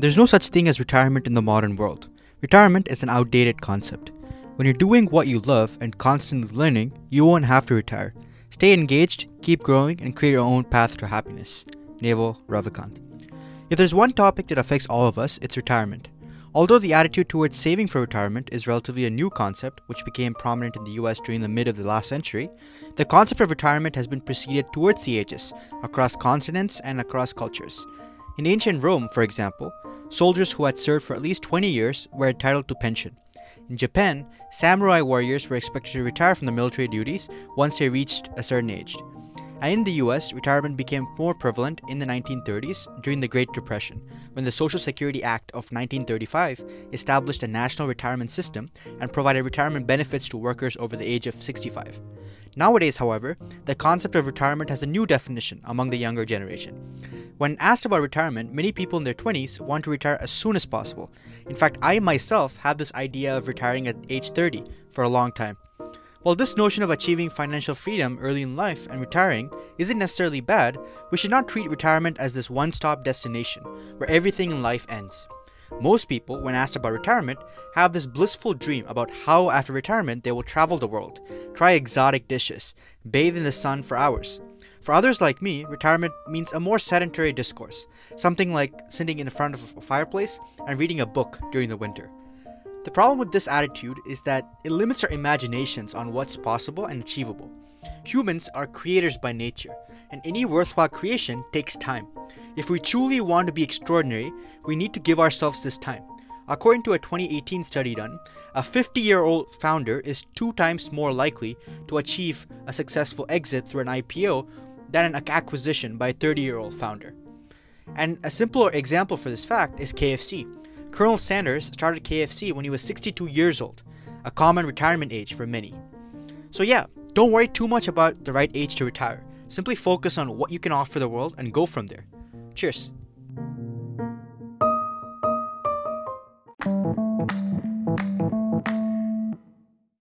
There's no such thing as retirement in the modern world. Retirement is an outdated concept. When you're doing what you love and constantly learning, you won't have to retire. Stay engaged, keep growing, and create your own path to happiness. Naval Ravikant. If there's one topic that affects all of us, it's retirement. Although the attitude towards saving for retirement is relatively a new concept, which became prominent in the US during the mid of the last century, the concept of retirement has been preceded towards the ages, across continents and across cultures. In ancient Rome, for example, soldiers who had served for at least 20 years were entitled to pension. In Japan, samurai warriors were expected to retire from the military duties once they reached a certain age. And in the US, retirement became more prevalent in the 1930s during the Great Depression, when the Social Security Act of 1935 established a national retirement system and provided retirement benefits to workers over the age of 65. Nowadays, however, the concept of retirement has a new definition among the younger generation. When asked about retirement, many people in their 20s want to retire as soon as possible. In fact, I myself had this idea of retiring at age 30 for a long time. While this notion of achieving financial freedom early in life and retiring isn't necessarily bad, we should not treat retirement as this one stop destination where everything in life ends. Most people, when asked about retirement, have this blissful dream about how after retirement they will travel the world, try exotic dishes, bathe in the sun for hours, for others like me, retirement means a more sedentary discourse, something like sitting in front of a fireplace and reading a book during the winter. The problem with this attitude is that it limits our imaginations on what's possible and achievable. Humans are creators by nature, and any worthwhile creation takes time. If we truly want to be extraordinary, we need to give ourselves this time. According to a 2018 study done, a 50 year old founder is two times more likely to achieve a successful exit through an IPO than an acquisition by a 30 year old founder. And a simpler example for this fact is KFC. Colonel Sanders started KFC when he was 62 years old, a common retirement age for many. So, yeah, don't worry too much about the right age to retire. Simply focus on what you can offer the world and go from there. Cheers.